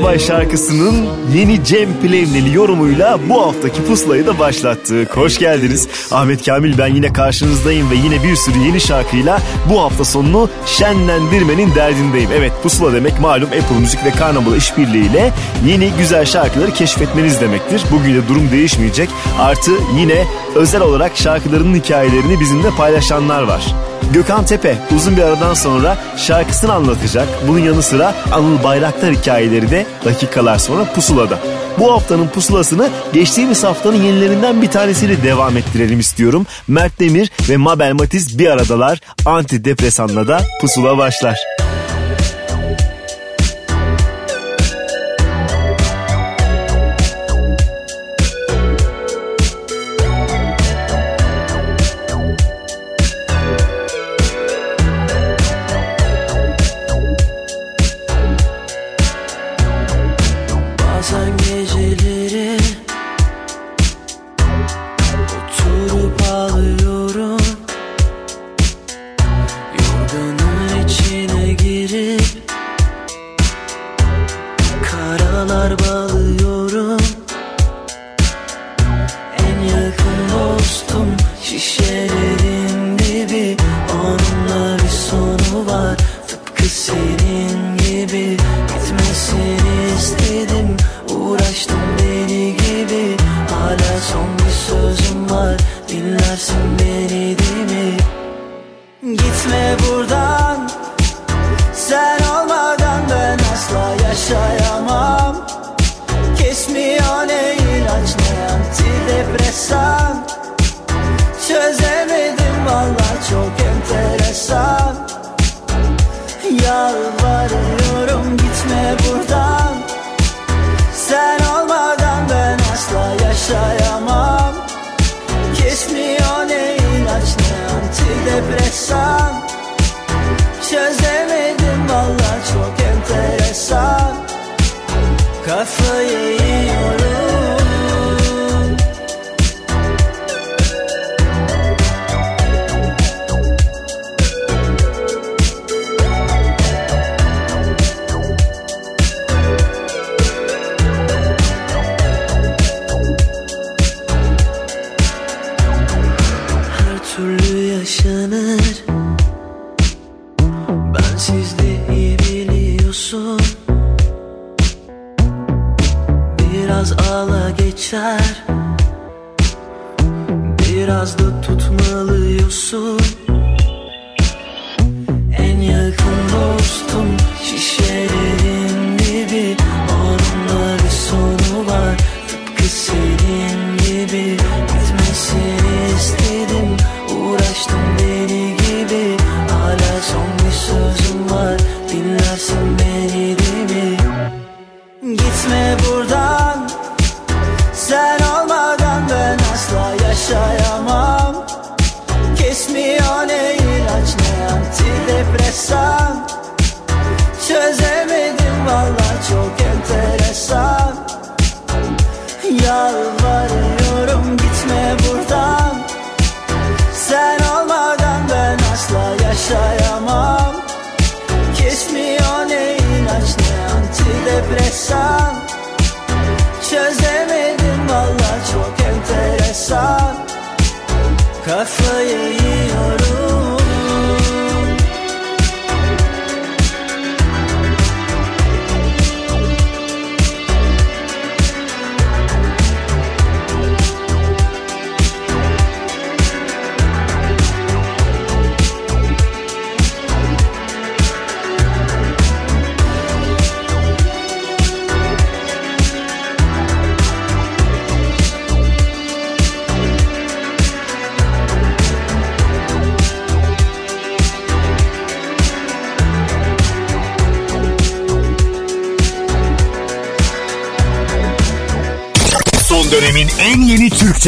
Gencebay şarkısının yeni Cem Plevneli yorumuyla bu haftaki pusulayı da başlattık. Hoş geldiniz. Ahmet Kamil ben yine karşınızdayım ve yine bir sürü yeni şarkıyla bu hafta sonunu şenlendirmenin derdindeyim. Evet pusula demek malum Apple Müzik ve Carnival işbirliğiyle yeni güzel şarkıları keşfetmeniz demektir. Bugün de durum değişmeyecek. Artı yine özel olarak şarkılarının hikayelerini bizimle paylaşanlar var. Gökhan Tepe uzun bir aradan sonra şarkısını anlatacak. Bunun yanı sıra Anıl Bayraktar hikayeleri de dakikalar sonra pusulada. Bu haftanın pusulasını geçtiğimiz haftanın yenilerinden bir tanesiyle devam ettirelim istiyorum. Mert Demir ve Mabel Matiz bir aradalar. Antidepresanla da pusula başlar. depressão.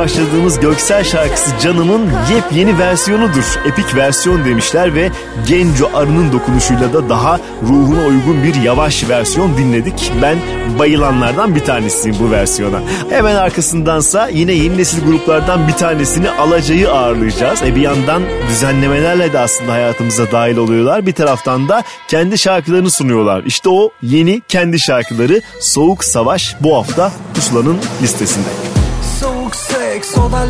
başladığımız Göksel şarkısı Canım'ın yepyeni versiyonudur. Epik versiyon demişler ve Genco Arı'nın dokunuşuyla da daha ruhuna uygun bir yavaş versiyon dinledik. Ben bayılanlardan bir tanesiyim bu versiyona. Hemen arkasındansa yine yeni nesil gruplardan bir tanesini Alaca'yı ağırlayacağız. E bir yandan düzenlemelerle de aslında hayatımıza dahil oluyorlar. Bir taraftan da kendi şarkılarını sunuyorlar. İşte o yeni kendi şarkıları Soğuk Savaş bu hafta Pusula'nın listesinde. Soğuk Savaş tek Soda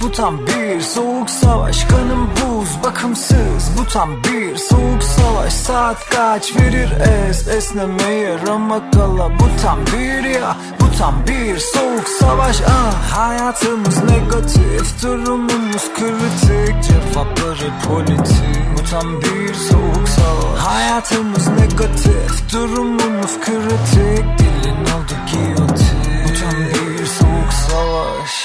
bu tam bir soğuk savaş. Kanım buz bakımsız bu tam bir soğuk savaş. Saat kaç verir es esnemeye ramakala Bu tam bir ya bu tam bir soğuk savaş. Ah, Hayatımız negatif durumumuz kritik. Cevapları politik bu tam bir soğuk savaş. Hayatımız negatif durumumuz kritik. Dilin oldu giyotin Bu tam bir soğuk savaş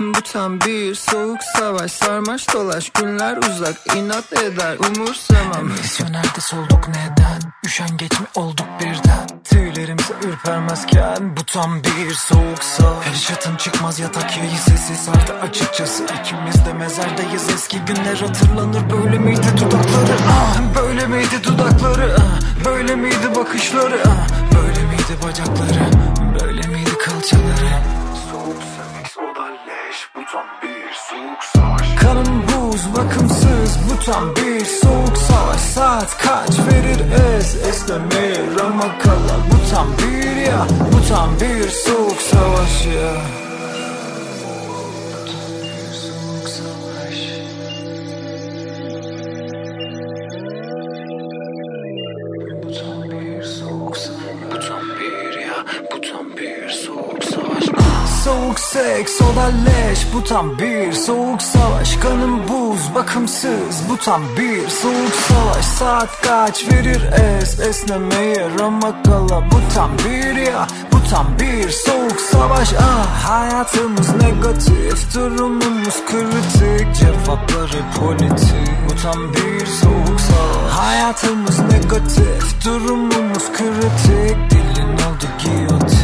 bu tam bir soğuk savaş Sarmaş dolaş günler uzak inat eder umursamam. Misyonerde solduk neden? Üşengeç mi olduk birden. Tüylerimse ürpermezken Bu tam bir soğuk savaş. Headshot'ın çıkmaz yatak yayı sesi sardı açıkçası. İkimiz de mezardayız Eski günler hatırlanır. Böyle miydi dudakları? Ah, Böyle miydi dudakları? Ah, Böyle miydi bakışları? Ah, Böyle miydi bacakları? Böyle miydi kalçaları Bu tam bir soğuk savaş. Kanım buz bakımsız Bu tam bir soğuk savaş. Saat kaç verir ez Esnemeye rama kala. Bu tam bir ya Bu tam bir soğuk savaş ya seks o da leş Bu tam bir soğuk savaş. Kanım buz bakımsız Bu tam bir soğuk savaş. Saat kaç verir es Esnemeye rama kala. Bu tam bir ya Bu tam bir soğuk savaş. Ah, Hayatımız negatif Durumumuz kritik. Cevapları politik Bu tam bir soğuk savaş. Hayatımız negatif Durumumuz kritik. Dilin oldu giyotin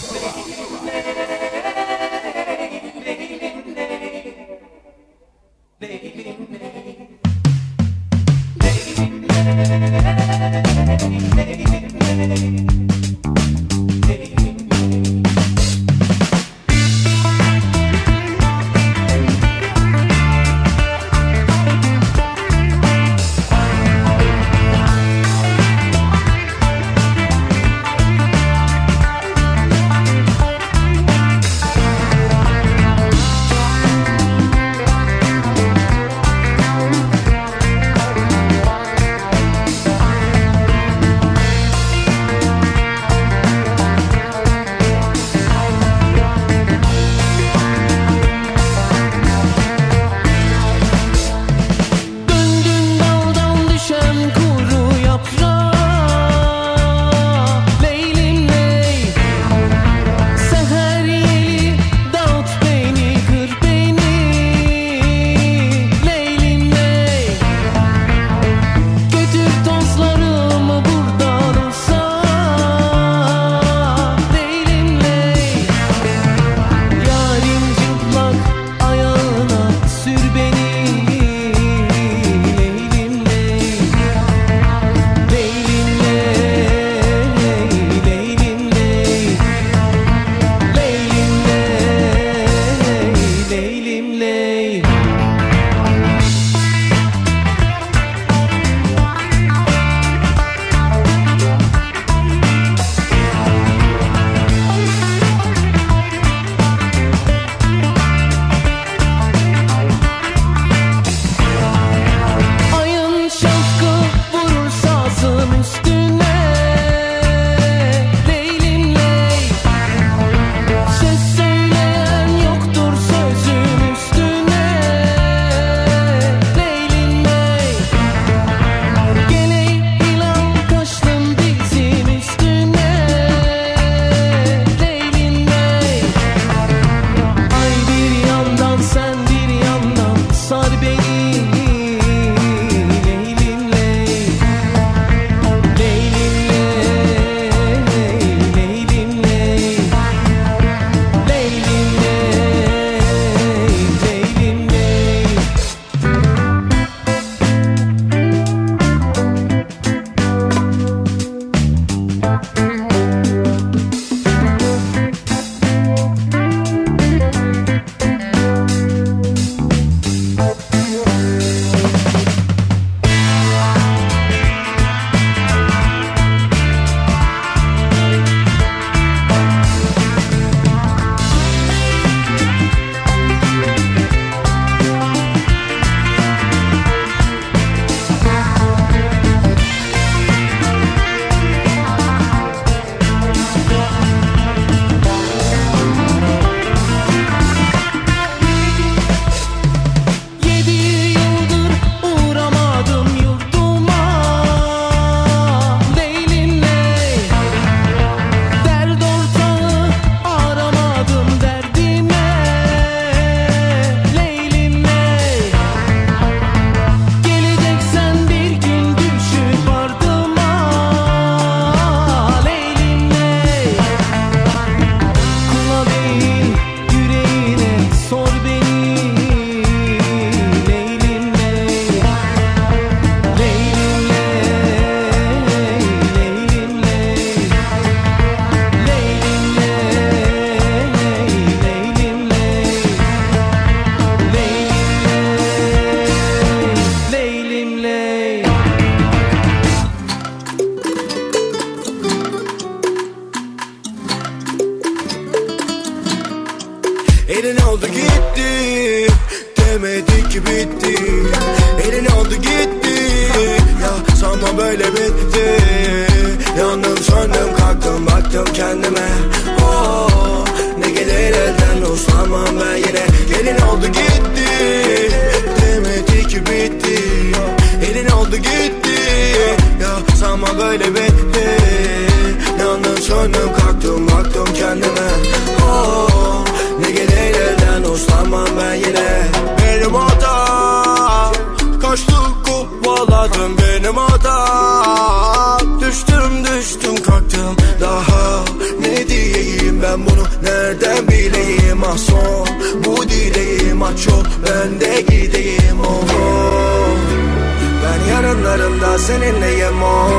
seninleyim oh.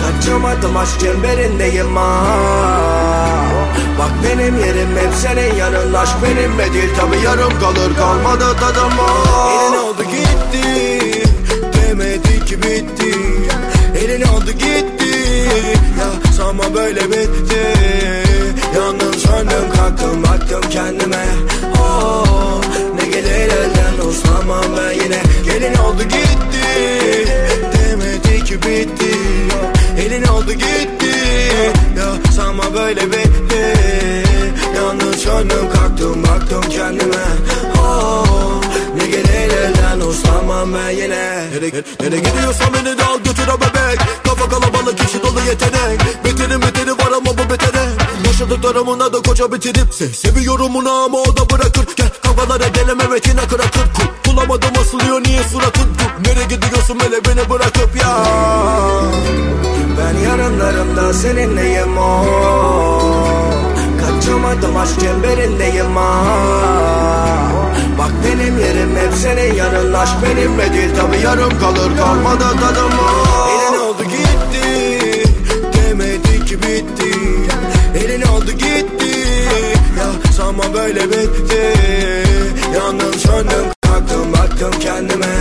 Kaçamadım aşk çemberindeyim ah. Bak benim yerim hep senin yanın Aşk benimle değil tabi yarım kalır kalmadı tadım oh. Elin oldu gitti Demedi ki bitti Elin oldu gitti Ya sanma böyle bitti Yandım söndüm kalktım baktım kendime oh, Ne gelir elden uslanmam ben yine Gelin oldu gitti Bitti. Elin oldu gitti. Ya sanma böyle bitti. Yandım söndüm kalktım baktım kendime. Oh, Ne gelir elden uslanmam ben yine. Nereye, nereye gidiyorsan beni de al götür bebek. Kafa kalabalık kişi dolu yetenek. Beterin beteri var ama bu betere. Yaşadıklarımın adı koca bitirip se Seviyorum bunu ama o da bırakır. Gel kavgalara geleme evet yine kırakır Bulamadım asılıyor niye suratın Nereye gidiyorsun hele beni bırakıp ya? Ben yarınlarımda seninleyim o. Kaçamadım aşk çemberindeyim ah Bak benim yerim hep senin yanın Aşk benimle değil tabi yarım kalır kalmadı tadım. Elin oldu gitti. Demedi ki bitti. Elin oldu gitti. Ya sanma böyle bitti. Yandım söndüm kalktım baktım kendime.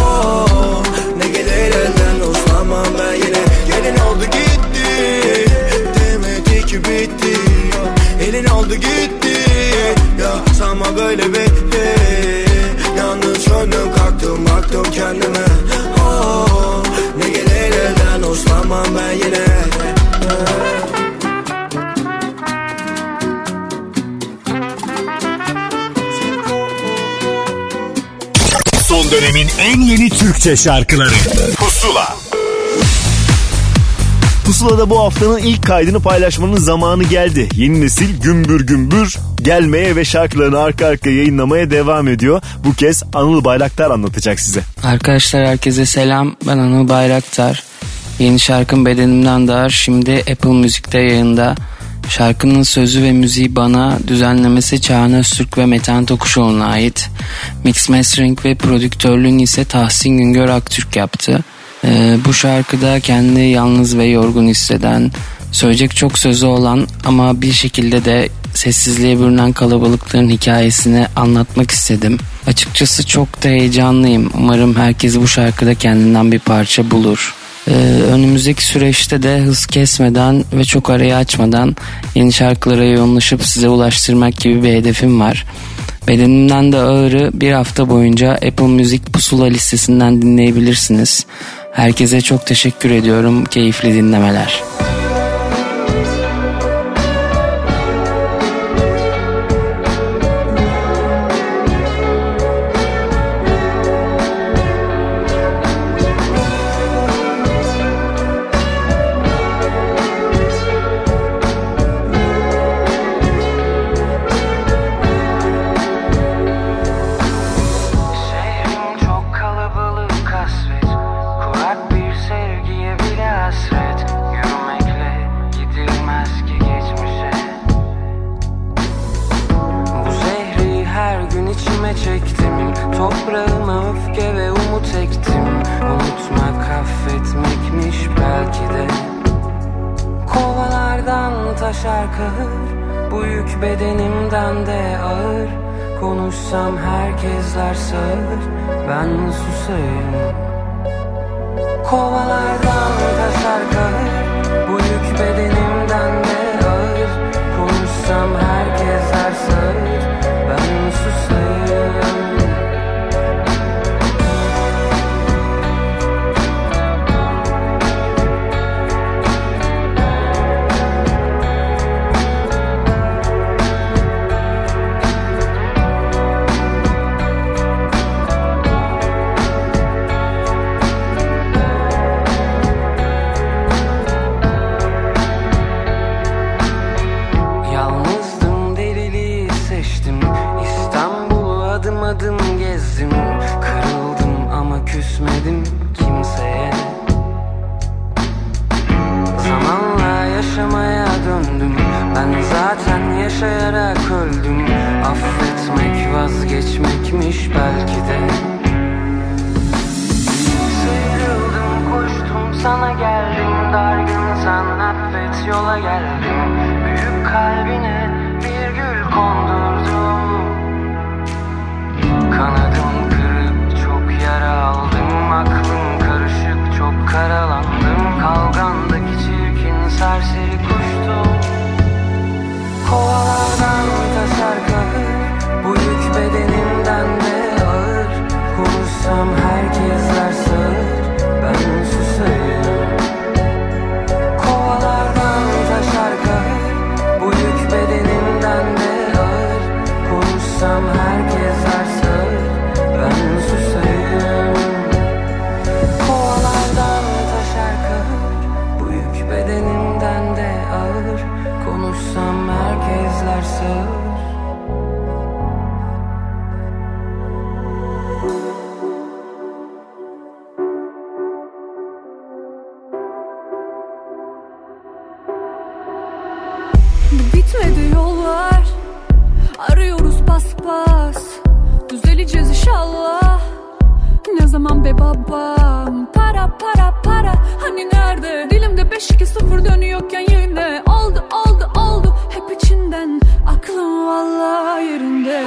Oh, Ne gelir elden uslanmam ben yine. Gelin oldu gitti Demedi ki bitti. Elin oldu gitti Ya sanma böyle bitti dönemin en yeni Türkçe şarkıları Pusula Pusula'da bu haftanın ilk kaydını paylaşmanın zamanı geldi. Yeni nesil gümbür gümbür gelmeye ve şarkılarını arka arkaya yayınlamaya devam ediyor. Bu kez Anıl Bayraktar anlatacak size. Arkadaşlar herkese selam. Ben Anıl Bayraktar. Yeni şarkım Bedenimden Dağır şimdi Apple Müzik'te yayında. Şarkının sözü ve müziği bana, düzenlemesi Çağan Öztürk ve Metehan Tokuşoğlu'na ait. Mix mastering ve prodüktörlüğünü ise Tahsin Güngör Aktürk yaptı. Ee, bu şarkıda kendi yalnız ve yorgun hisseden, söyleyecek çok sözü olan ama bir şekilde de sessizliğe bürünen kalabalıkların hikayesini anlatmak istedim. Açıkçası çok da heyecanlıyım. Umarım herkes bu şarkıda kendinden bir parça bulur. Ee, önümüzdeki süreçte de hız kesmeden ve çok arayı açmadan yeni şarkılara yoğunlaşıp size ulaştırmak gibi bir hedefim var. Bedenimden de ağırı bir hafta boyunca Apple Müzik Pusula listesinden dinleyebilirsiniz. Herkese çok teşekkür ediyorum. Keyifli dinlemeler. Doyamadım gezdim. Kırıldım ama küsmedim kimseye. Zamanla yaşamaya döndüm. Ben zaten yaşayarak öldüm. Affetmek vazgeçmekmiş belki de. Sıyrıldım koştum sana geldim. Dargın sen affet yola geldim. Büyük kalbine bir gül kondur. Karalandım Kavgandaki çirkin serseri kuştum Kovalardan taşar kahır Bu yük bedenimden de ağır. Konuşsam herkesler sağır babam Para para para. Hani nerede? Dilimde 5-2-0 dönüyorken yine Oldu oldu oldu. Hep içinden Aklım valla yerinde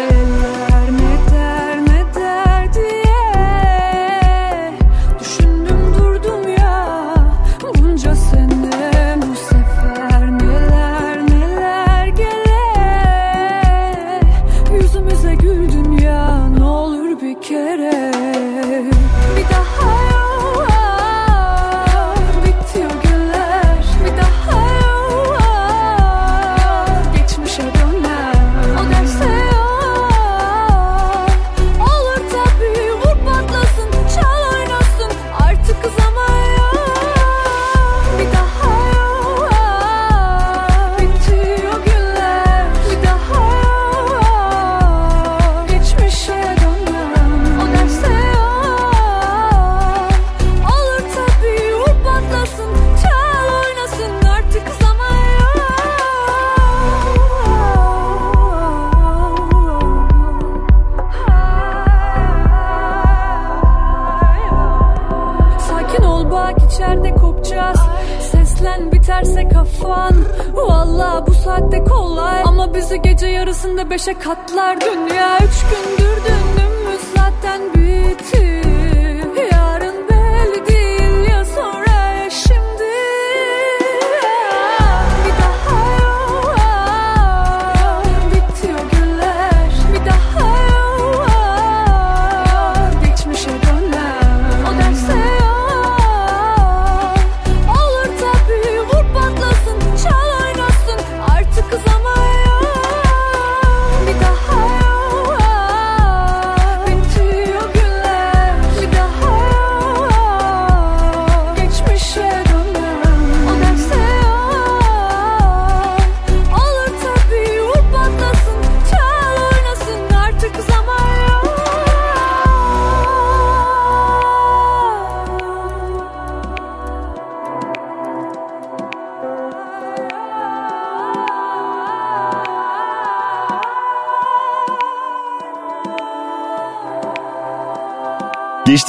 Worship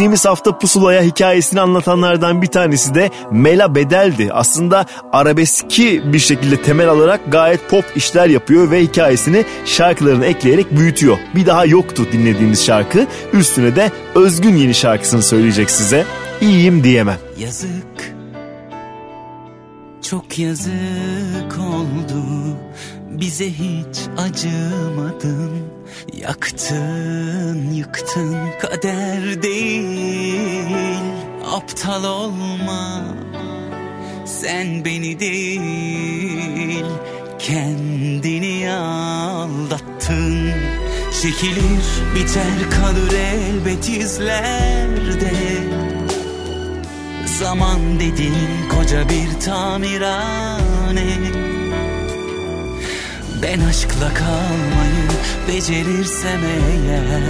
Geçtiğimiz hafta Pusula'ya hikayesini anlatanlardan bir tanesi de Mela Bedel'di. Aslında arabeski bir şekilde temel alarak gayet pop işler yapıyor ve hikayesini şarkılarına ekleyerek büyütüyor. Bir daha yoktu dinlediğimiz şarkı. Üstüne de özgün yeni şarkısını söyleyecek size. İyiyim diyemem. Yazık Çok yazık oldu Bize hiç acımadın Yaktın yıktın kader değil Aptal olma. Sen beni değil Kendini aldattın. Çekilir biter kalır elbet izlerde. Zaman dediğin koca bir tamirhane Ben aşkla kalmayı becerirsem eğer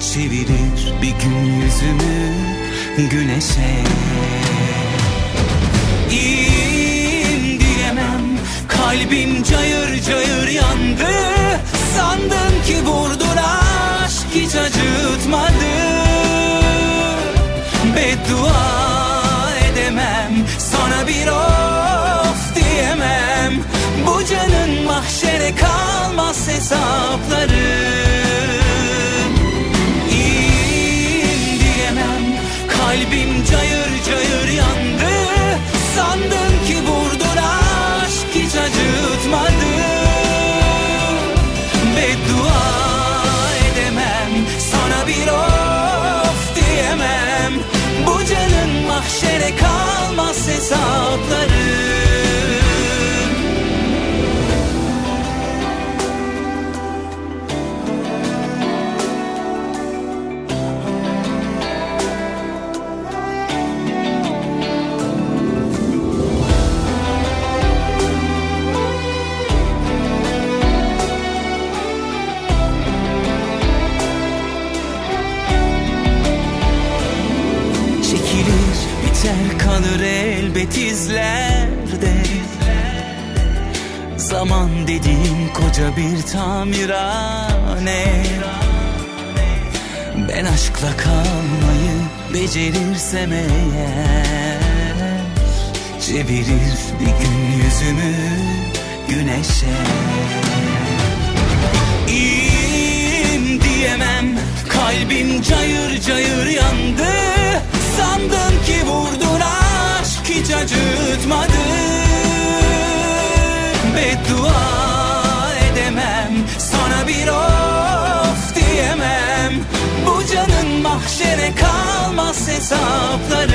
Çevirir bir gün yüzümü güneşe. İyiyim diyemem Kalbim cayır cayır yandı. Sandım ki vurdun aşk hiç acıtmadı. Beddua edemem Sana bir diyemem Bu canın mahşere kalmaz hesapları. İyiyim diyemem Kalbim cayır cayır yandı. Sandım ki vurdun aşk hiç acıtmadı. Beddua edemem Sana bir of diyemem. Bu canın mahşere kalmaz hesapları elbet izlerde Zaman dediğin koca bir tamirhane. Ben aşkla kalmayı becerirsem eğer Çevirir bir gün yüzümü güneşe. İyiyim diyemem Kalbim cayır cayır yandı. Sandım ki vurdun hiç acıtmadı Beddua edemem Sana bir of diyemem. Bu canın mahşere kalmaz hesapları.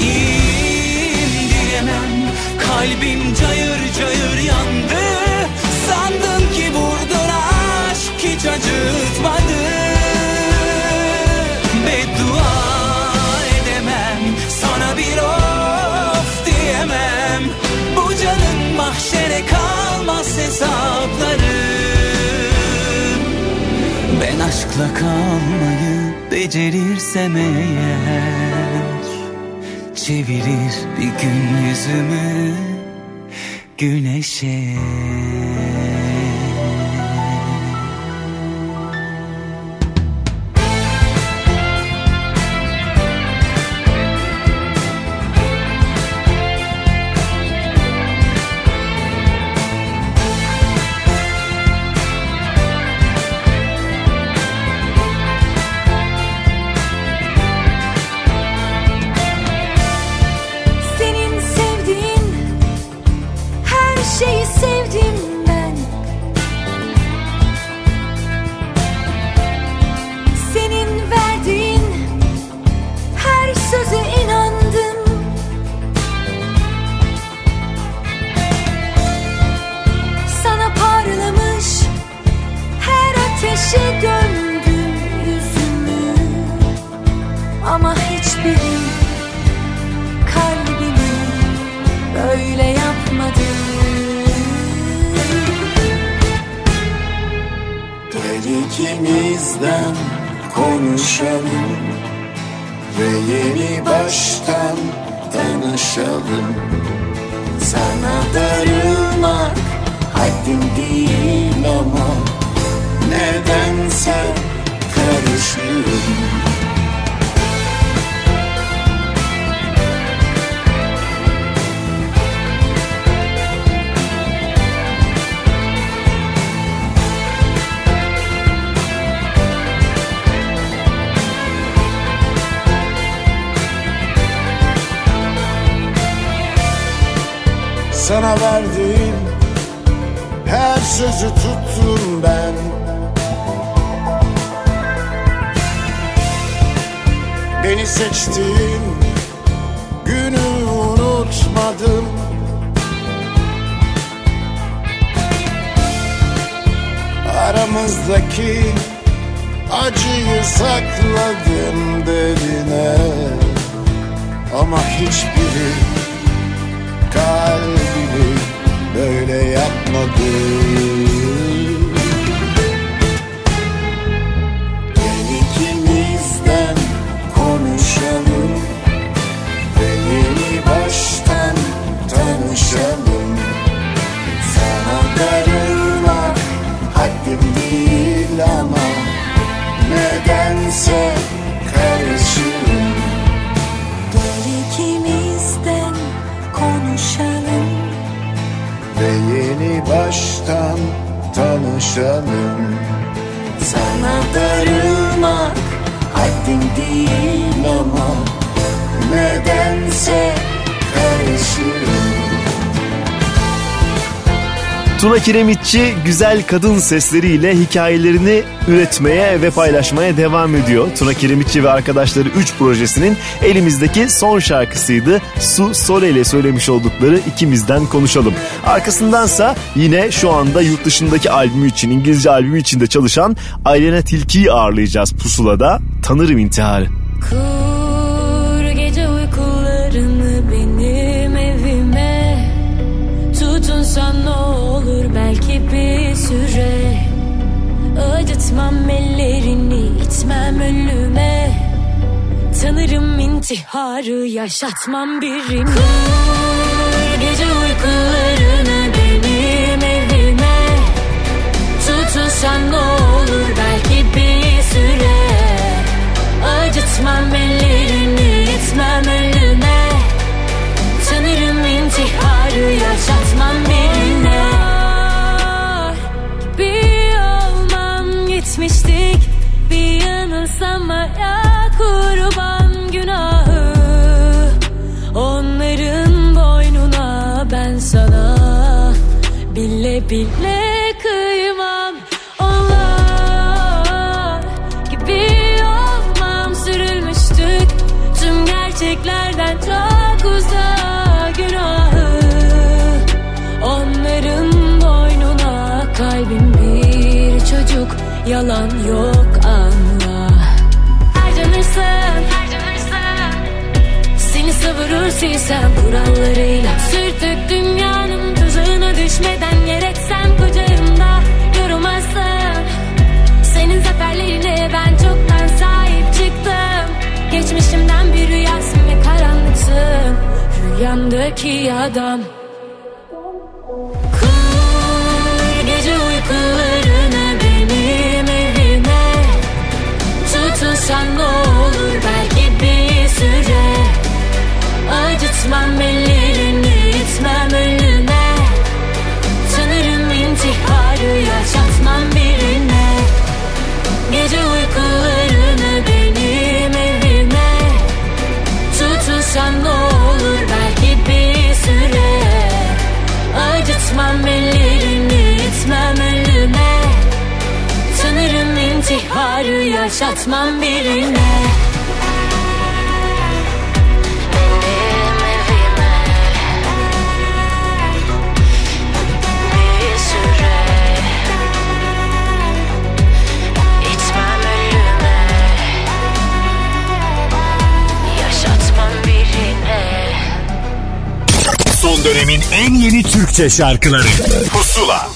İyiyim diyemem Kalbim cayır cayır yandı kalmaz hesapları Ben aşkla kalmayı becerirsem eğer Çevirir bir gün yüzümü güneşe hiçbiri kalbimi böyle yapmadı canım Sana darılmak haddim değil ama Nedense Tuna Kiremitçi güzel kadın sesleriyle hikayelerini üretmeye ve paylaşmaya devam ediyor. Tuna Kiremitçi ve arkadaşları 3 projesinin elimizdeki son şarkısıydı. Su Sole ile söylemiş oldukları ikimizden konuşalım. Arkasındansa yine şu anda yurt dışındaki albümü için, İngilizce albümü için de çalışan Aylena Tilki'yi ağırlayacağız Pusula'da. Tanırım intiharı. Kur Acıtmam ellerini itmem ölüme Tanırım intiharı yaşatmam birine Kur gece uykularını benim evime. Tutunsan ne olur belki bir süre. Acıtmam ellerini itmem ölüme Tanırım intiharı yaşatmam birine olmam gitmiştik Bir yanılsamaya kurban günahı. Onların boynuna ben sana Bile bile kıymam. Onlar gibi olmam. Sürülmüştük Tüm gerçeklerden çok uzak Yalan yok anla Harcanırsın Seni savurur silsem kurallarıyla. Sürtük dünyanın tuzağına düşmeden Gereksem kucağımda yorulmazsın Senin zaferlerine ben çoktan sahip çıktım. Geçmişimden bir rüyasın ve karanlıksın. Rüyamdaki adam Yaşatmam birine. Son dönemin en yeni Türkçe şarkıları. Pusula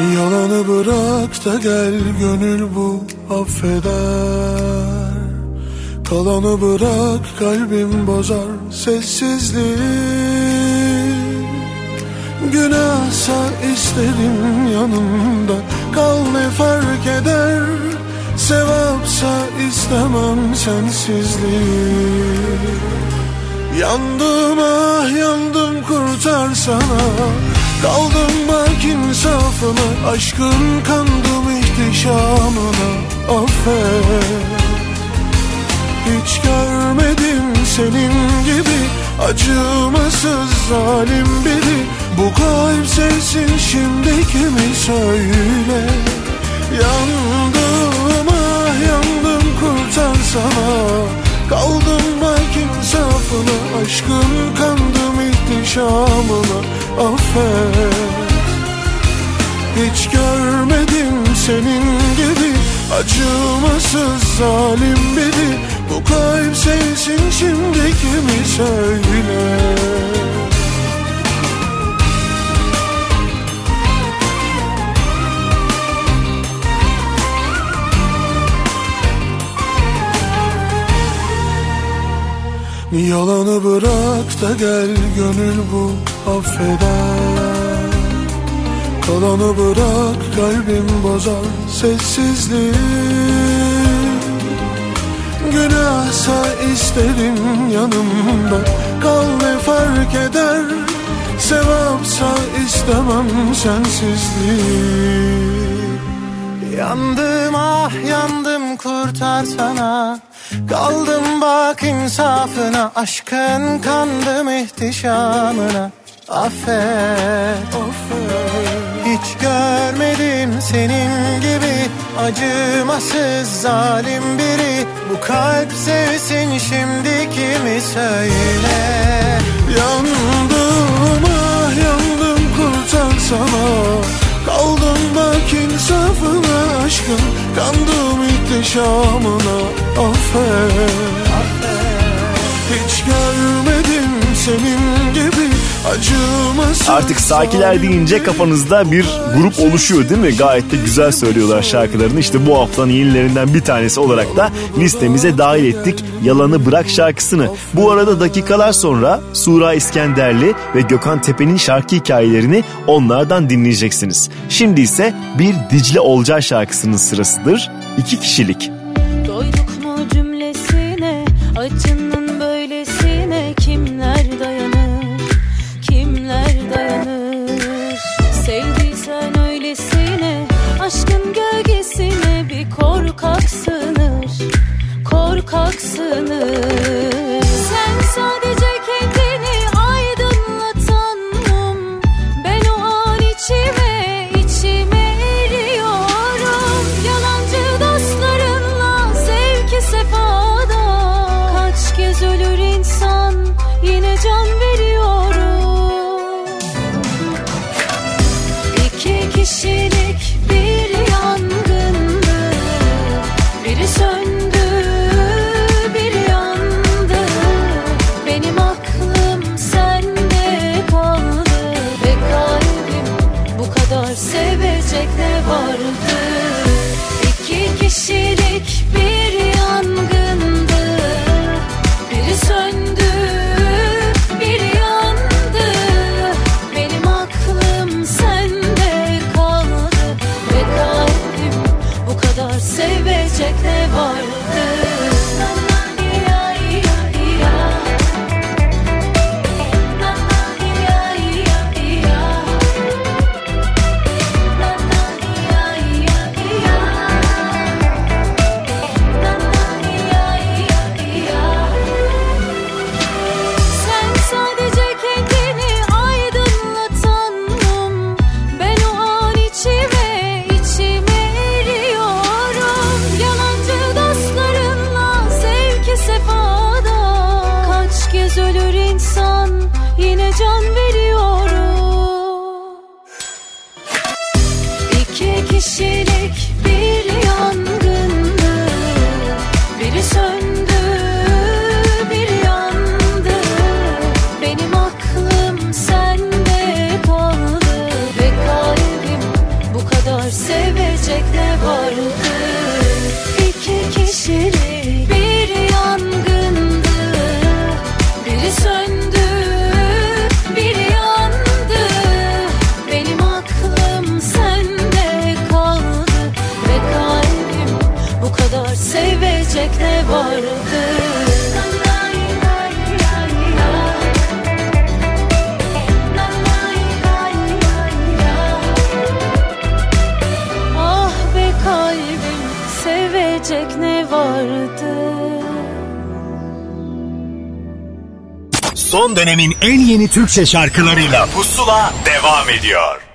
Yalanı bırak da gel gönül bu affeder. Kalanı bırak kalbim bozar sessizliği Günahsa isterim yanımda Kal ne fark eder? Sevapsa istemem sensizliği Yandım ah yandım kurtar sana Kaldım bak insafına Aşkın kandım ihtişamına Affet. Hiç görmedim senin gibi Acımasız zalim biri. Bu kalp sensin şimdi kimi söyle? Yandım ah yandım kurtarsana Kaldım bak insafına Aşkın kandım ihtişamına Affet. Hiç görmedim senin gibi. Acımasız zalim biri. Bu kalp sensin şimdi kimi söyle Yalanı bırak da gel gönül bu affeder. Kalanı bırak kalbim bozar sessizliği. Günahsa isterim yanımda Kal ne fark eder. Sevapsa istemem sensizliği. Yandım ah yandım kurtarsana Kaldım bak insafına Aşkın kandım ihtişamına Affet, Hiç görmedim senin gibi Acımasız zalim biri. Bu kalp sevsin şimdi kimi söyle. Yandım ah yandım kurtarsana Kaldım bak insafına aşkın Kandım ihtişamına affet. Hiç görmedim senin gibi Artık sakiler deyince kafanızda bir grup oluşuyor değil mi? Gayet de güzel söylüyorlar şarkılarını. İşte bu haftanın yenilerinden bir tanesi olarak da listemize dahil ettik. Yalanı Bırak şarkısını. Bu arada dakikalar sonra Sura İskenderli ve Gökhan Tepe'nin şarkı hikayelerini onlardan dinleyeceksiniz. Şimdi ise bir Dicle Olcay şarkısının sırasıdır. İki kişilik. Doyduk mu cümlesine acının Son dönemin en yeni Türkçe şarkılarıyla Pusula devam ediyor.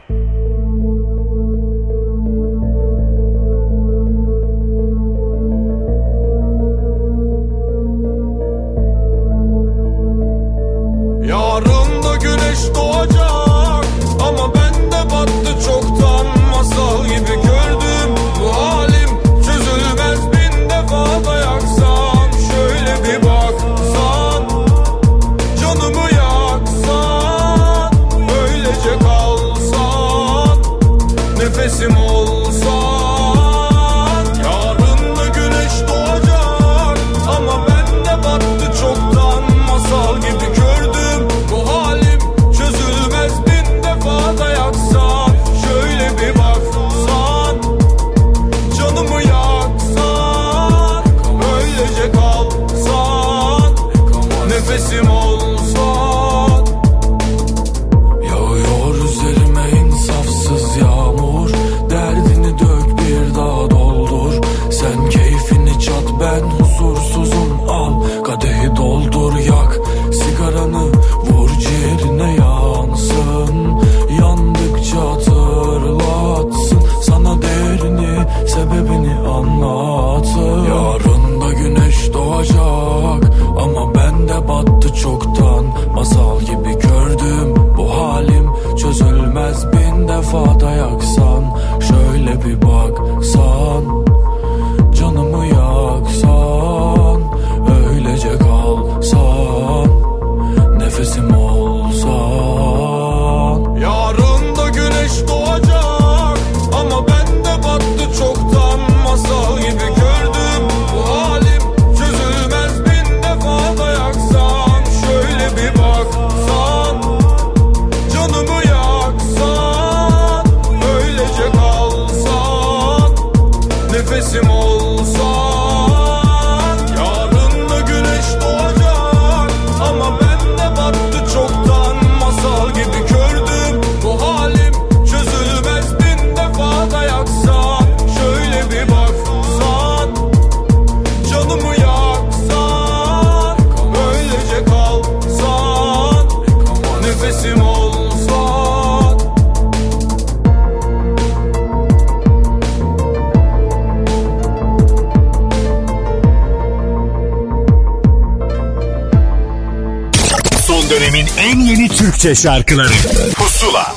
Türkçe şarkıları. Pusula.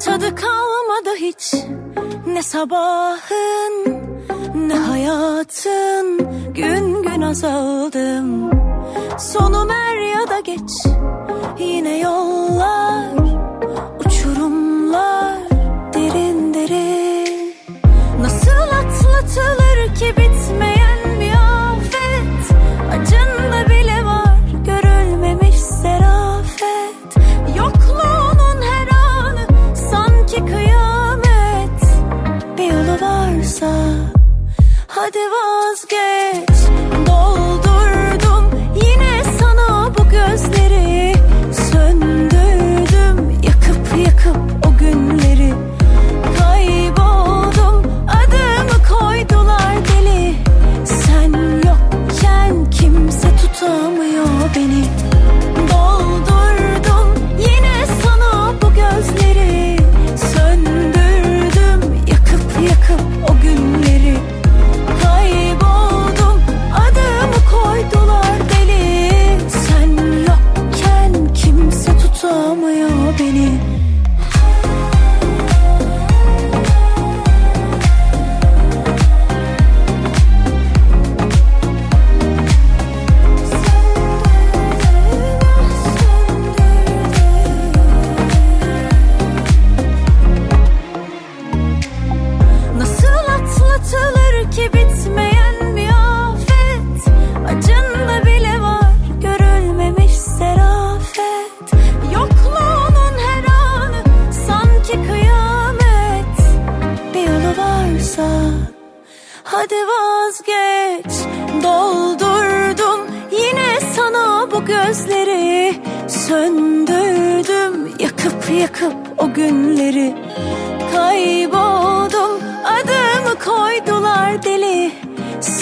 Tadı kalmadı hiç. Ne sabahın ne hayatın. Gün gün azaldım. Sonum er ya da geç. Yine yollar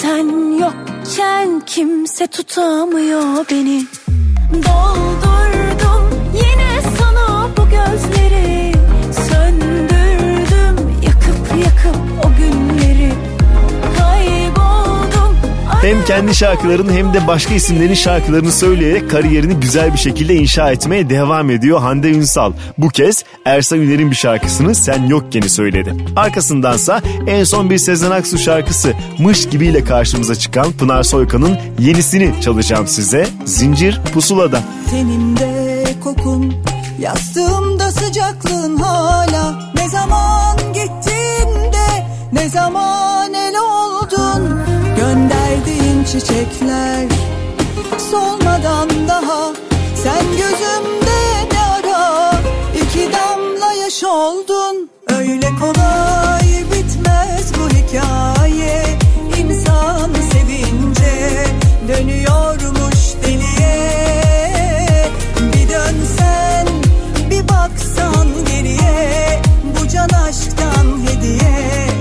Sen yokken kimse tutamıyor beni. Doldurdum yine sana bu gözleri Hem kendi şarkılarını hem de başka isimlerin şarkılarını söyleyerek kariyerini güzel bir şekilde inşa etmeye devam ediyor Hande Ünsal. Bu kez Ersan Üner'in bir şarkısını Sen Yokken'i söyledi. Arkasındansa en son bir Sezen Aksu şarkısı Mış gibiyle karşımıza çıkan Pınar Soykan'ın yenisini çalacağım size. Zincir Pusula'da. Tenimde kokun Yastığımda sıcaklığın hala Ne zaman gittin de Ne zaman çiçekler Solmadan daha. Sen gözümde ne ara iki damla yaş oldun? Öyle kolay bitmez bu hikaye. İnsan sevince Dönüyormuş deliye. Bir dönsen bir baksan geriye Bu can aşktan hediye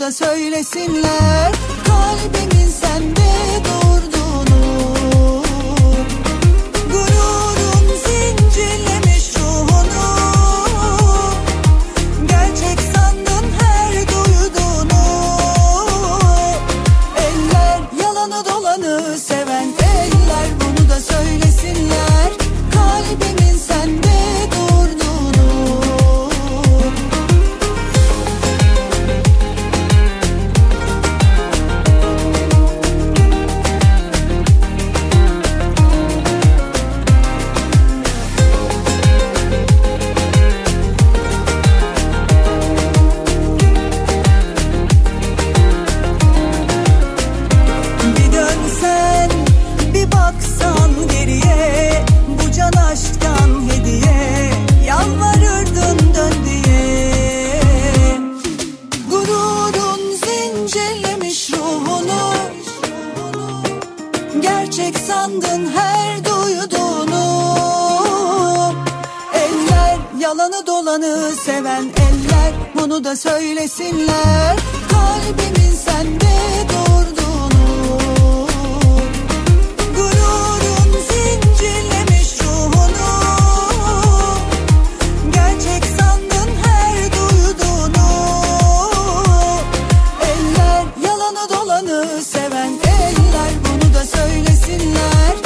da söylesinler. Kalbimin sende durduğunu Bunu da söylesinler. Kalbimin sende durduğunu. Gururun zincirlemiş ruhunu. Gerçek sandın her duyduğunu. Eller yalanı dolanı seven eller. Bunu da söylesinler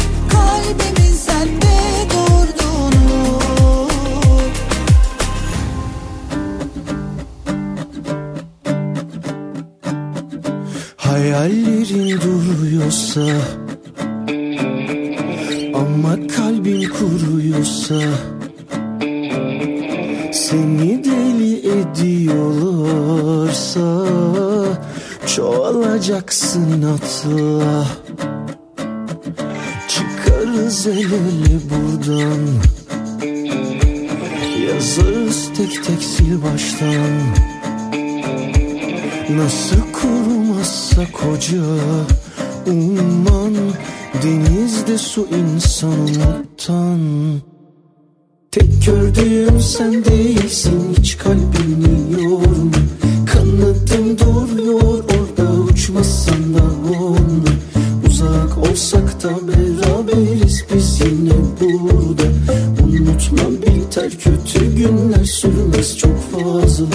Hayallerin duruyorsa Ama kalbin kuruyorsa Seni deli ediyorlarsa Çoğalacaksın inatla Çıkarız el ele buradan Yazarız tek tek sil baştan. Nasıl kurumazsa koca umman Denizde su insan umuttan Tek gördüğüm sen değilsin hiç kalbimi yorma Kanadın duruyor orada uçmasan da onunla Uzak olsak da beraberiz biz yine burada. Unutma biter kötü günler sürmez çok fazla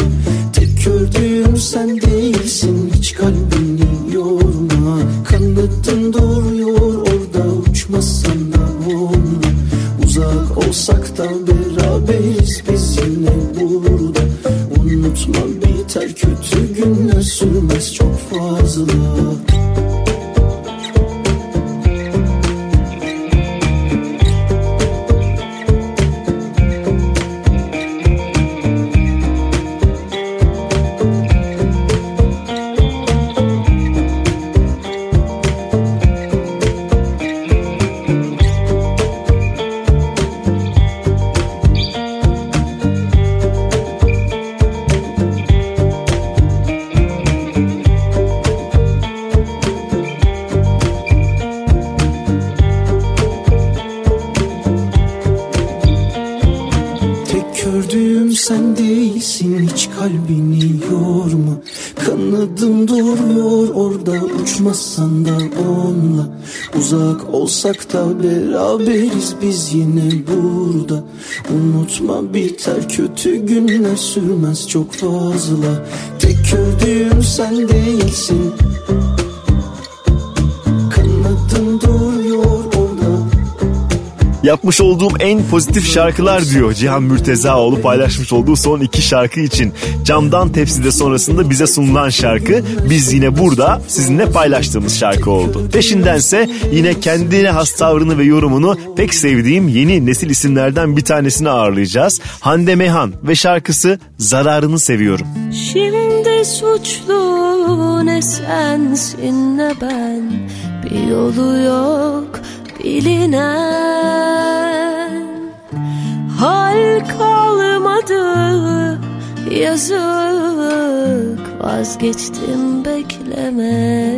uçmasan da onunla Uzak olsak da beraberiz biz yine burada. Unutma biter kötü günler sürmez çok fazla. Tek gördüğüm sen değilsin Yapmış olduğum en pozitif şarkılar diyor Cihan Mürtezaoğlu paylaşmış olduğu son iki şarkı için. Camdan Tepside sonrasında bize sunulan şarkı biz yine burada sizinle paylaştığımız şarkı oldu. Peşindense yine kendine has tavrını ve yorumunu pek sevdiğim yeni nesil isimlerden bir tanesini ağırlayacağız. Hande Mehan ve şarkısı Zararını Seviyorum. Şimdi suçlu ne sensin ne ben Bir yolu yok bilinen Hal kalmadı yazık. Vazgeçtim beklemekten.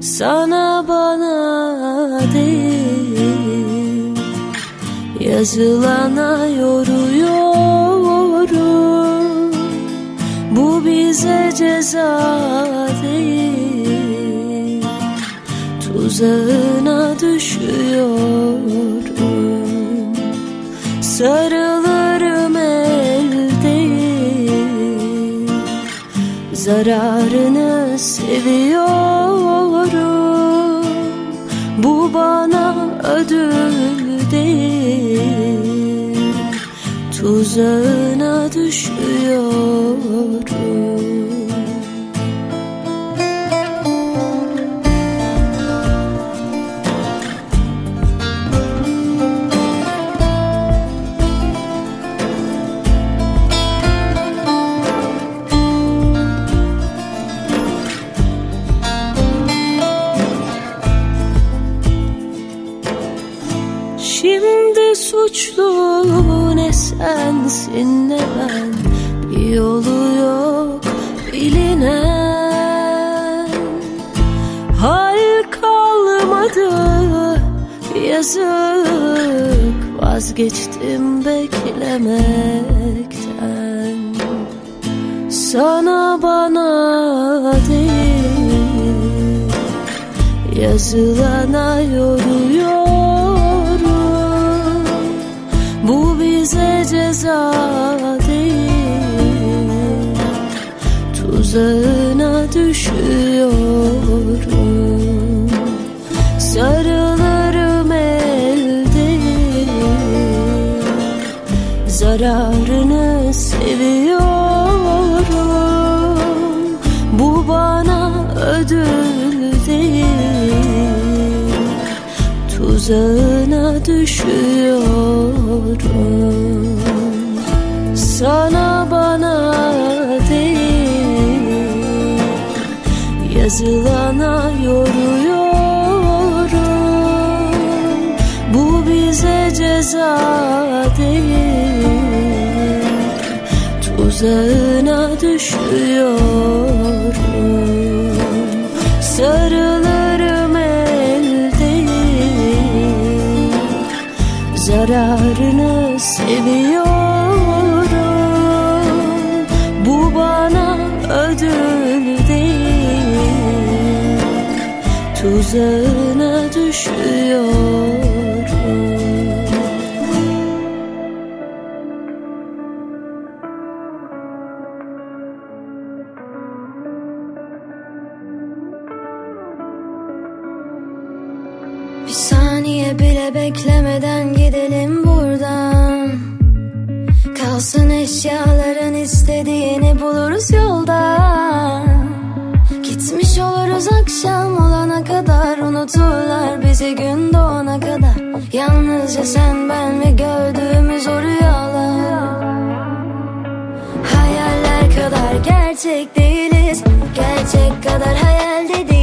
Sana bana değil Yazılana yoruyorum. Bize ceza değil Tuzağına düşüyorum. Sarılırım el değil Zararını seviyorum. Bu bana ödül değil. Tuzağına düşüyorum Şimdi suçlu ne sensin ne ben. Bir yolu yok bilinen. Hal kalmadı yazık. Vazgeçtim beklemekten. Sana bana değil Yazılana yoruyorum bize ceza değil. Tuzağına düşüyorum. Sarılırım el değil Zararını seviyorum Tuzağına düşüyorum. Sana bana değil Yazılana yoruyorum. Bu bize ceza değil Tuzağına düşüyorum Tuzağına düşüyorum Bizi gün doğana kadar Yalnızca sen ben ve gördüğümüz o rüyalar. Hayaller kadar gerçek değiliz Gerçek kadar hayalde değiliz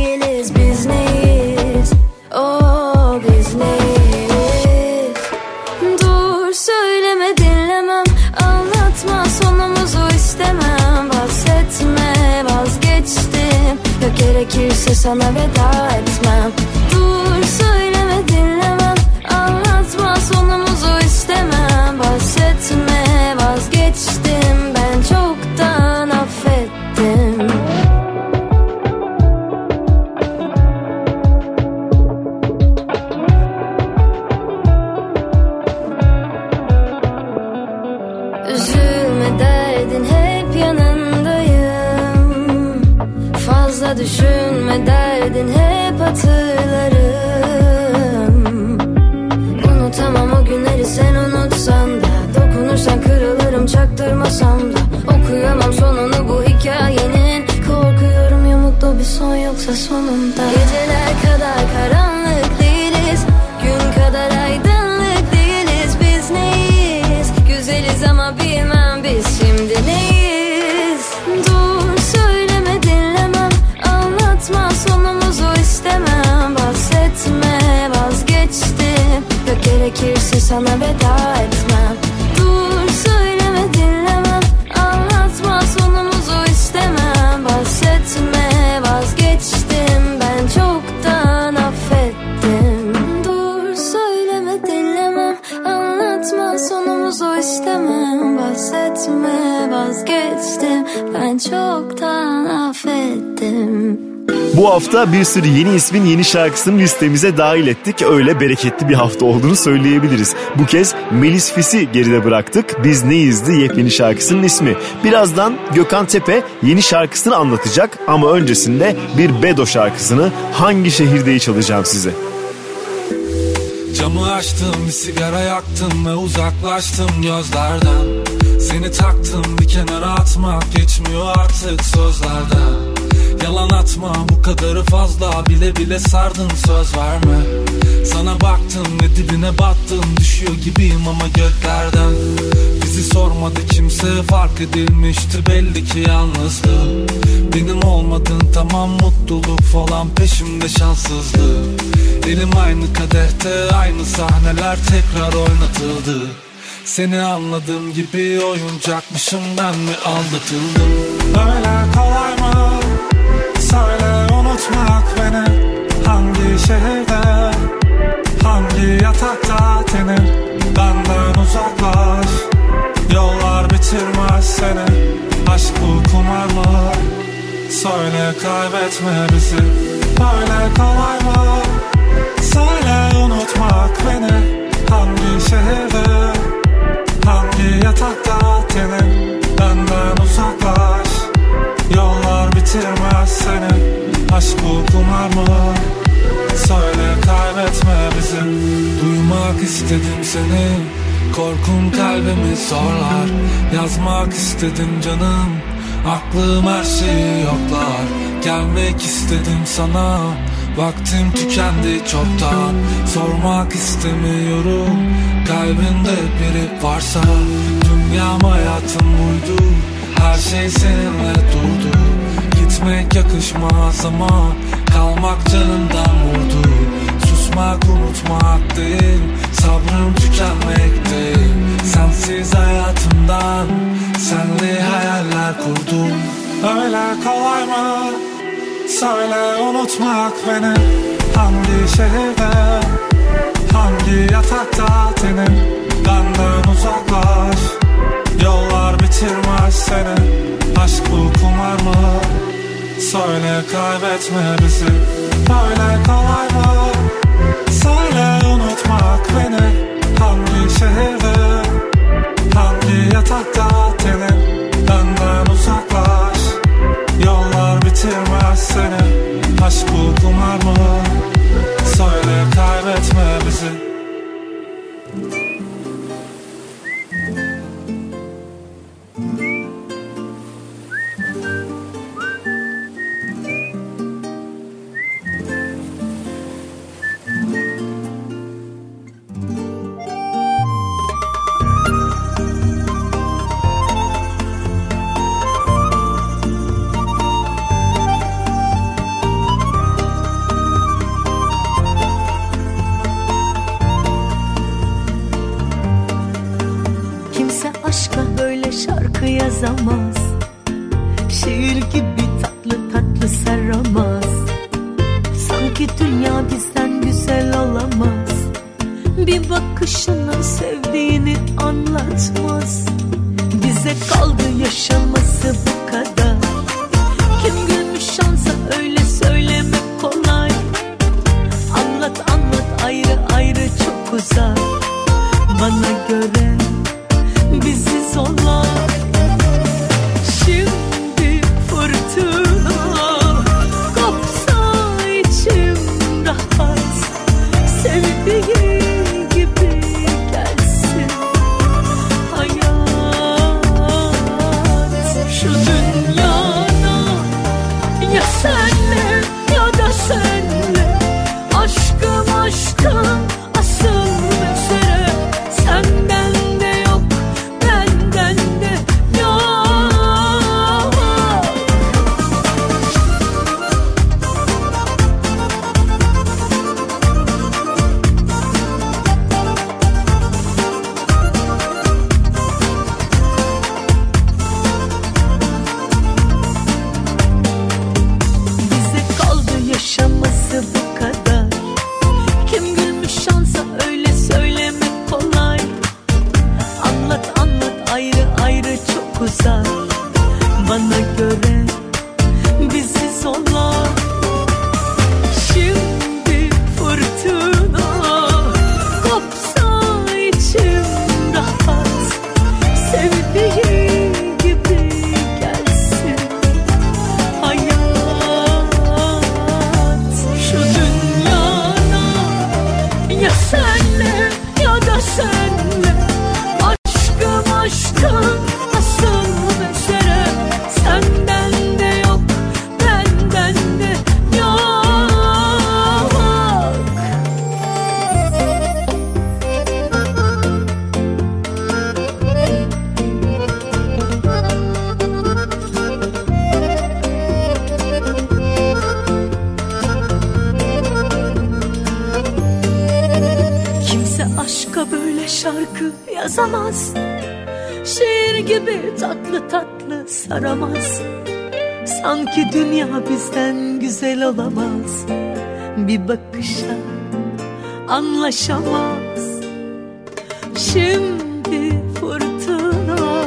sürü yeni ismin yeni şarkısını listemize dahil ettik. Öyle bereketli bir hafta olduğunu söyleyebiliriz. Bu kez Melis Fis'i geride bıraktık. Biz Neyiz'di yepyeni şarkısının ismi. Birazdan Gökhan Tepe yeni şarkısını anlatacak ama öncesinde bir Bedo şarkısını hangi şehirdeyi çalacağım size. Camı açtım bir sigara yaktım ve uzaklaştım gözlerden Seni taktım bir kenara atmak geçmiyor artık sözlerden Yalan atma bu kadarı fazla. Bile bile sardın söz verme. Sana baktım ve dibine battım. Düşüyor gibiyim ama göklerden. Bizi sormadı kimse fark edilmişti belli ki yalnızlığım Benim olmadın tamam mutluluk falan peşimde şanssızlık Elim aynı kadehte aynı sahneler tekrar oynatıldı. Seni anladığım gibi oyuncakmışım ben mi aldatıldım? Öyle kolay mı? Unutmak beni Hangi şehirde Hangi yatakta tenin Benden uzaklaş Yollar bitirmez seni Aşk bu kumar mı? Söyle kaybetme bizi Böyle kolay mı? Söyle unutmak beni Hangi şehirde Hangi yatakta tenin Benden uzaklaş Yollar bitirmez seni Aşk bu kumar mı? Söyle kaybetme bizi. Duymak istedim seni. Korkum kalbimi zorlar Yazmak istedim canım. Aklım her şeyi yoklar. Gelmek istedim sana. Vaktim tükendi çoktan. Sormak istemiyorum. Kalbinde biri varsa. Dünyam hayatım buydu. Her şey seninle durdu Gitmek yakışmaz ama Kalmak canımdan vurdu Susmak unutmak değil Sabrım tükenmekte Sensiz hayatımdan Senli hayaller kurdum. Öyle kolay mı? Söyle unutmak beni. Hangi şehirde Hangi yatakta tenin Benden uzaklaş Yollar bitirmez seni. Aşk bu kumar mı? Söyle kaybetme bizi. Böyle kolay mı? Söyle unutmak beni. Hangi şehirde? Hangi yatakta? Tenin Benden uzaklaş. Yollar bitirmez seni. Aşk bu kumar mı? Söyle kaybetme bizi şarkı yazamaz şarkı yazamaz. Şiir gibi tatlı tatlı saramaz. Sanki dünya bizden güzel olamaz. Bir bakışa anlaşamaz. Şimdi fırtına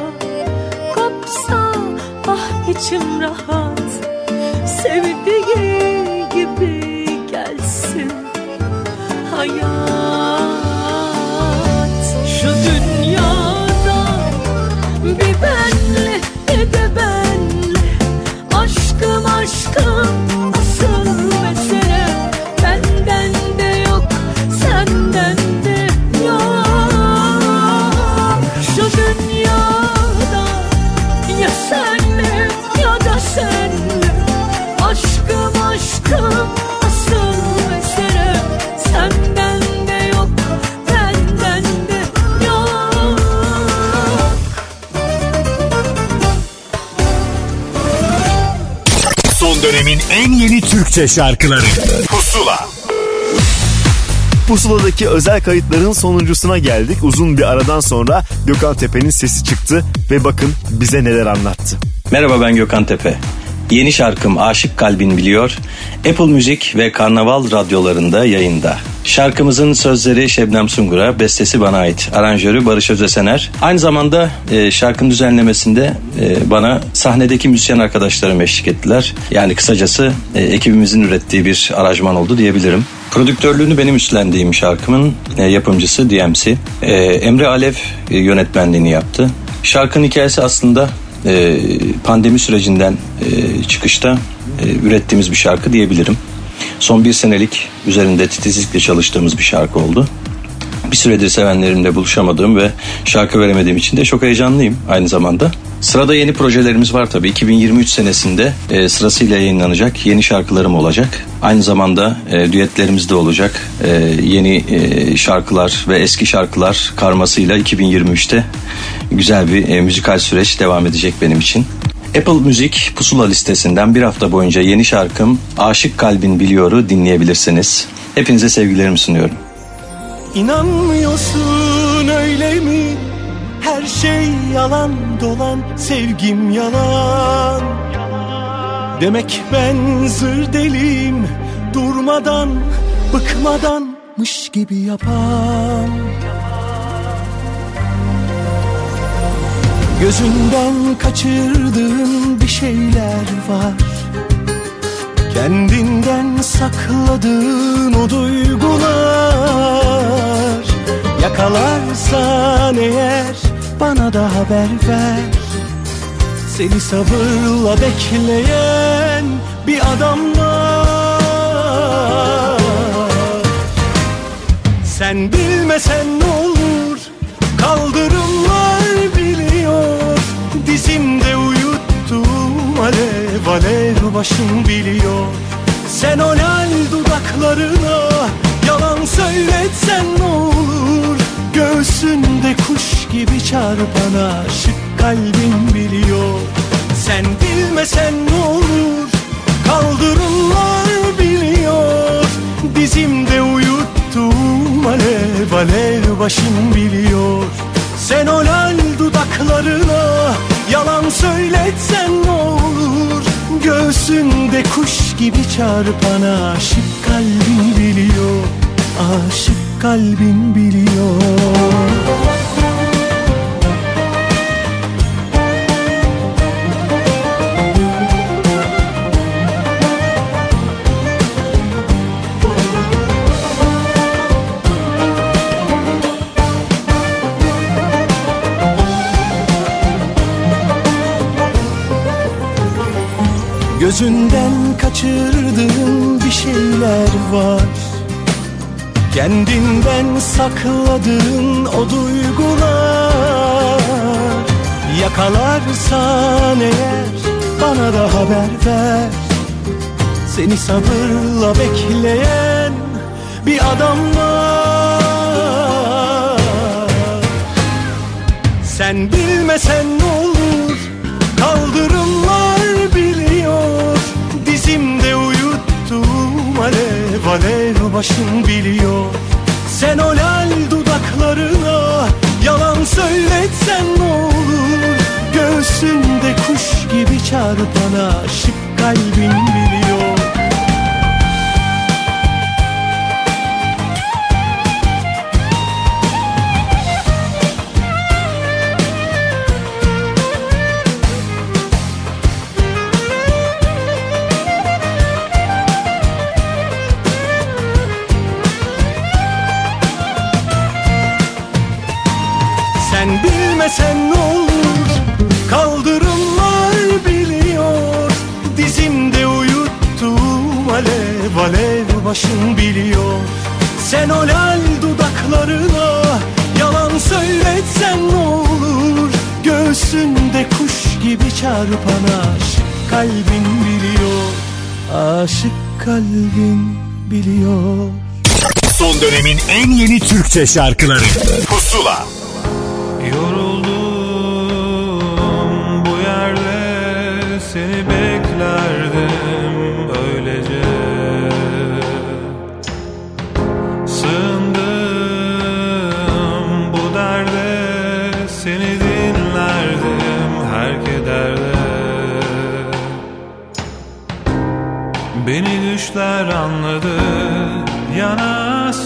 kopsa ah içim rahat. Sevdiği gibi gelsin hayat come. Türkçe şarkıları Pusula Pusula'daki özel kayıtların sonuncusuna geldik. Uzun bir aradan sonra Gökhan Tepe'nin sesi çıktı ve bakın bize neler anlattı. Merhaba ben Gökhan Tepe. Yeni şarkım Aşık Kalbin Biliyor Apple Müzik ve Karnaval radyolarında yayında. Şarkımızın sözleri Şebnem Sungur'a, bestesi bana ait. Aranjörü Barış Özesener. Aynı zamanda e, şarkının düzenlemesinde e, bana sahnedeki müzisyen arkadaşlarım eşlik ettiler. Yani kısacası e, ekibimizin ürettiği bir aranjman oldu diyebilirim. Prodüktörlüğünü benim üstlendiğim şarkımın e, yapımcısı DMC. E, Emre Alev e, yönetmenliğini yaptı. Şarkının hikayesi aslında e, pandemi sürecinden e, çıkışta e, ürettiğimiz bir şarkı diyebilirim. Son bir senelik üzerinde titizlikle çalıştığımız bir şarkı oldu. Bir süredir sevenlerimle buluşamadığım ve şarkı veremediğim için de çok heyecanlıyım aynı zamanda. Sırada yeni projelerimiz var tabii. 2023 senesinde e, sırasıyla yayınlanacak yeni şarkılarım olacak. Aynı zamanda e, düetlerimiz de olacak. E, yeni e, şarkılar ve eski şarkılar karmasıyla 2023'te güzel bir e, müzikal süreç devam edecek benim için. Apple Müzik pusula listesinden bir hafta boyunca yeni şarkım Aşık Kalbin Biliyor'u dinleyebilirsiniz. Hepinize sevgilerimi sunuyorum. İnanmıyorsun öyle mi? Her şey yalan dolan sevgim yalan Demek ben zır deliyim durmadan bıkmadanmış gibi yapan Gözünden kaçırdığın bir şeyler var. Kendinden sakladığın o duygular. Yakalarsan eğer bana da haber ver. Seni sabırla bekleyen bir adam var. Sen bilmesen ne olur kaldırımlar alev başım biliyor. Sen o lal dudaklarına yalan söyletsen ne olur? Göğsünde kuş gibi çarpan aşık kalbin biliyor. Sen bilmesen ne olur? Kaldırımlar biliyor. Dizimde uyuttum alev alev başım biliyor. Sen o lal dudaklarına yalan söyletsen ne olur Göğsünde kuş gibi çarpan aşık kalbin biliyor Aşık kalbin biliyor Gözünden kaçırdığın bir şeyler var. Kendinden sakladığın o duygular. Yakalarsan eğer bana da haber ver. Seni sabırla bekleyen bir adam var. Sen bilmesen ne olur başım biliyor. Sen o lal dudaklarına yalan söyletsen ne olur? Göğsünde kuş gibi çarpana aşık kalbin biliyor çarpan aşık kalbin biliyor. Aşık kalbin biliyor. Son dönemin en yeni Türkçe şarkıları. Pusula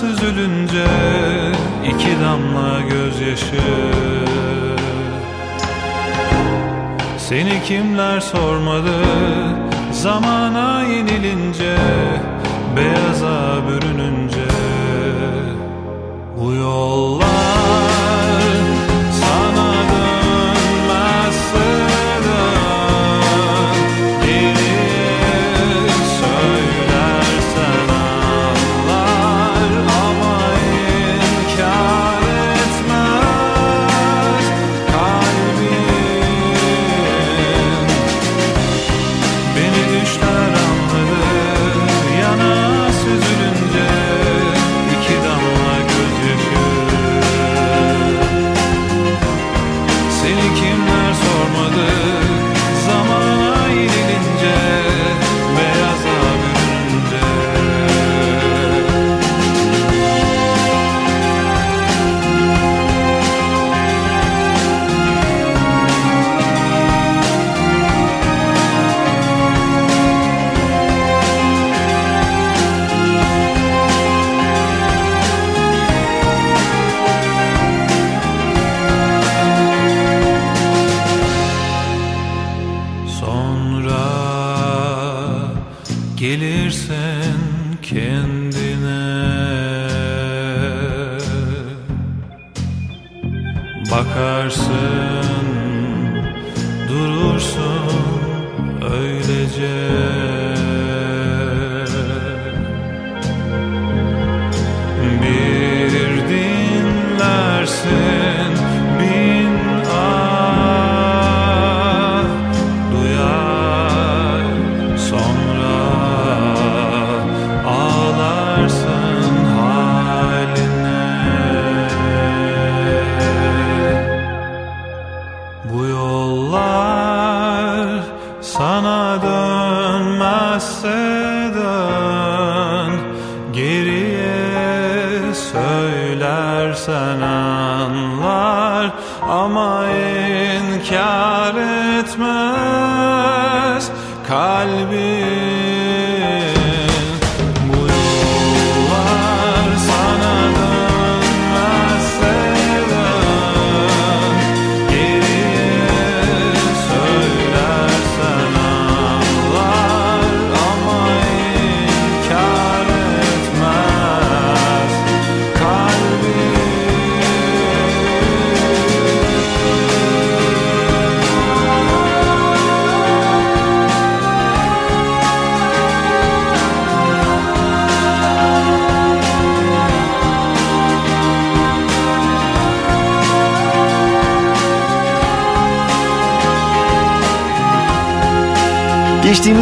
süzülünce iki damla gözyaşı. Seni kimler sormadı zamana yenilince beyaza bürününce. Bu yollar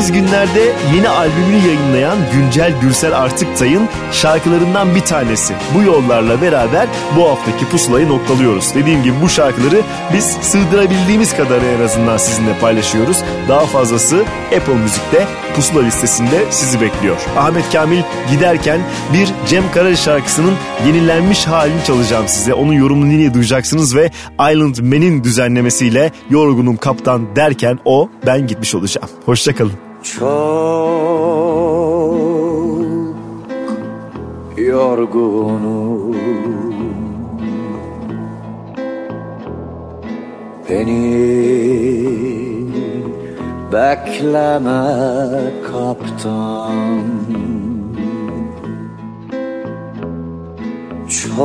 Geçtiğimiz günlerde yeni albümünü yayınlayan Güncel Gürsel Artıktay'ın şarkılarından bir tanesi. Bu yollarla beraber bu haftaki pusulayı noktalıyoruz. Dediğim gibi bu şarkıları biz sığdırabildiğimiz kadarı en azından sizinle paylaşıyoruz. Daha fazlası Apple Müzik'te pusula listesinde sizi bekliyor. Ahmet Kamil giderken bir Cem Karaca şarkısının yenilenmiş halini çalacağım size. Onun yorumunu yine duyacaksınız ve Island Man'in düzenlemesiyle Yorgunum Kaptan derken o ben gitmiş olacağım. Hoşçakalın. Çok yorgunum. Beni bekleme kaptan. Çok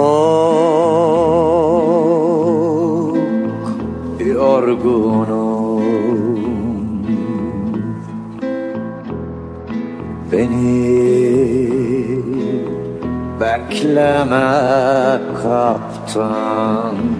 yorgunum Beni. Bekleme kaptan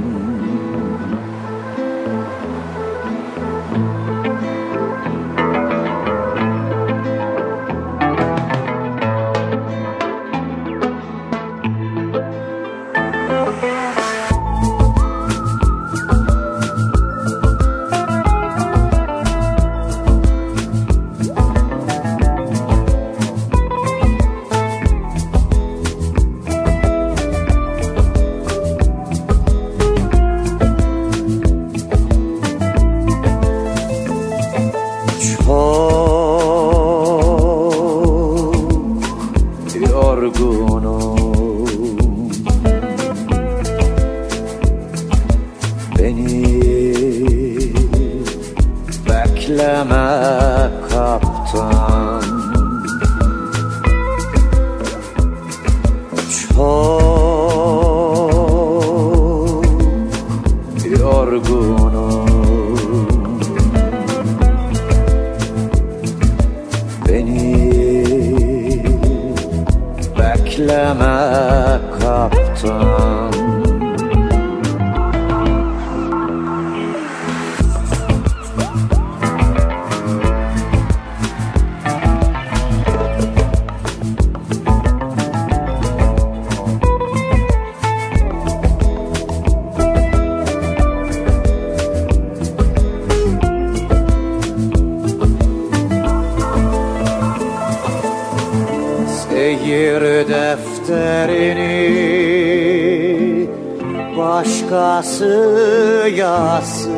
başkası yazsın?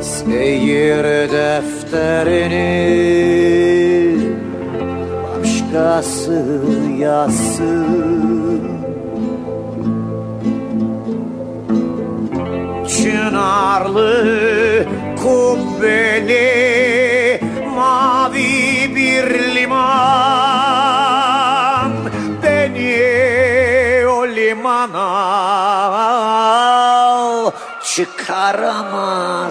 Seyir defterini başkası yazsın. Çınarlı Rama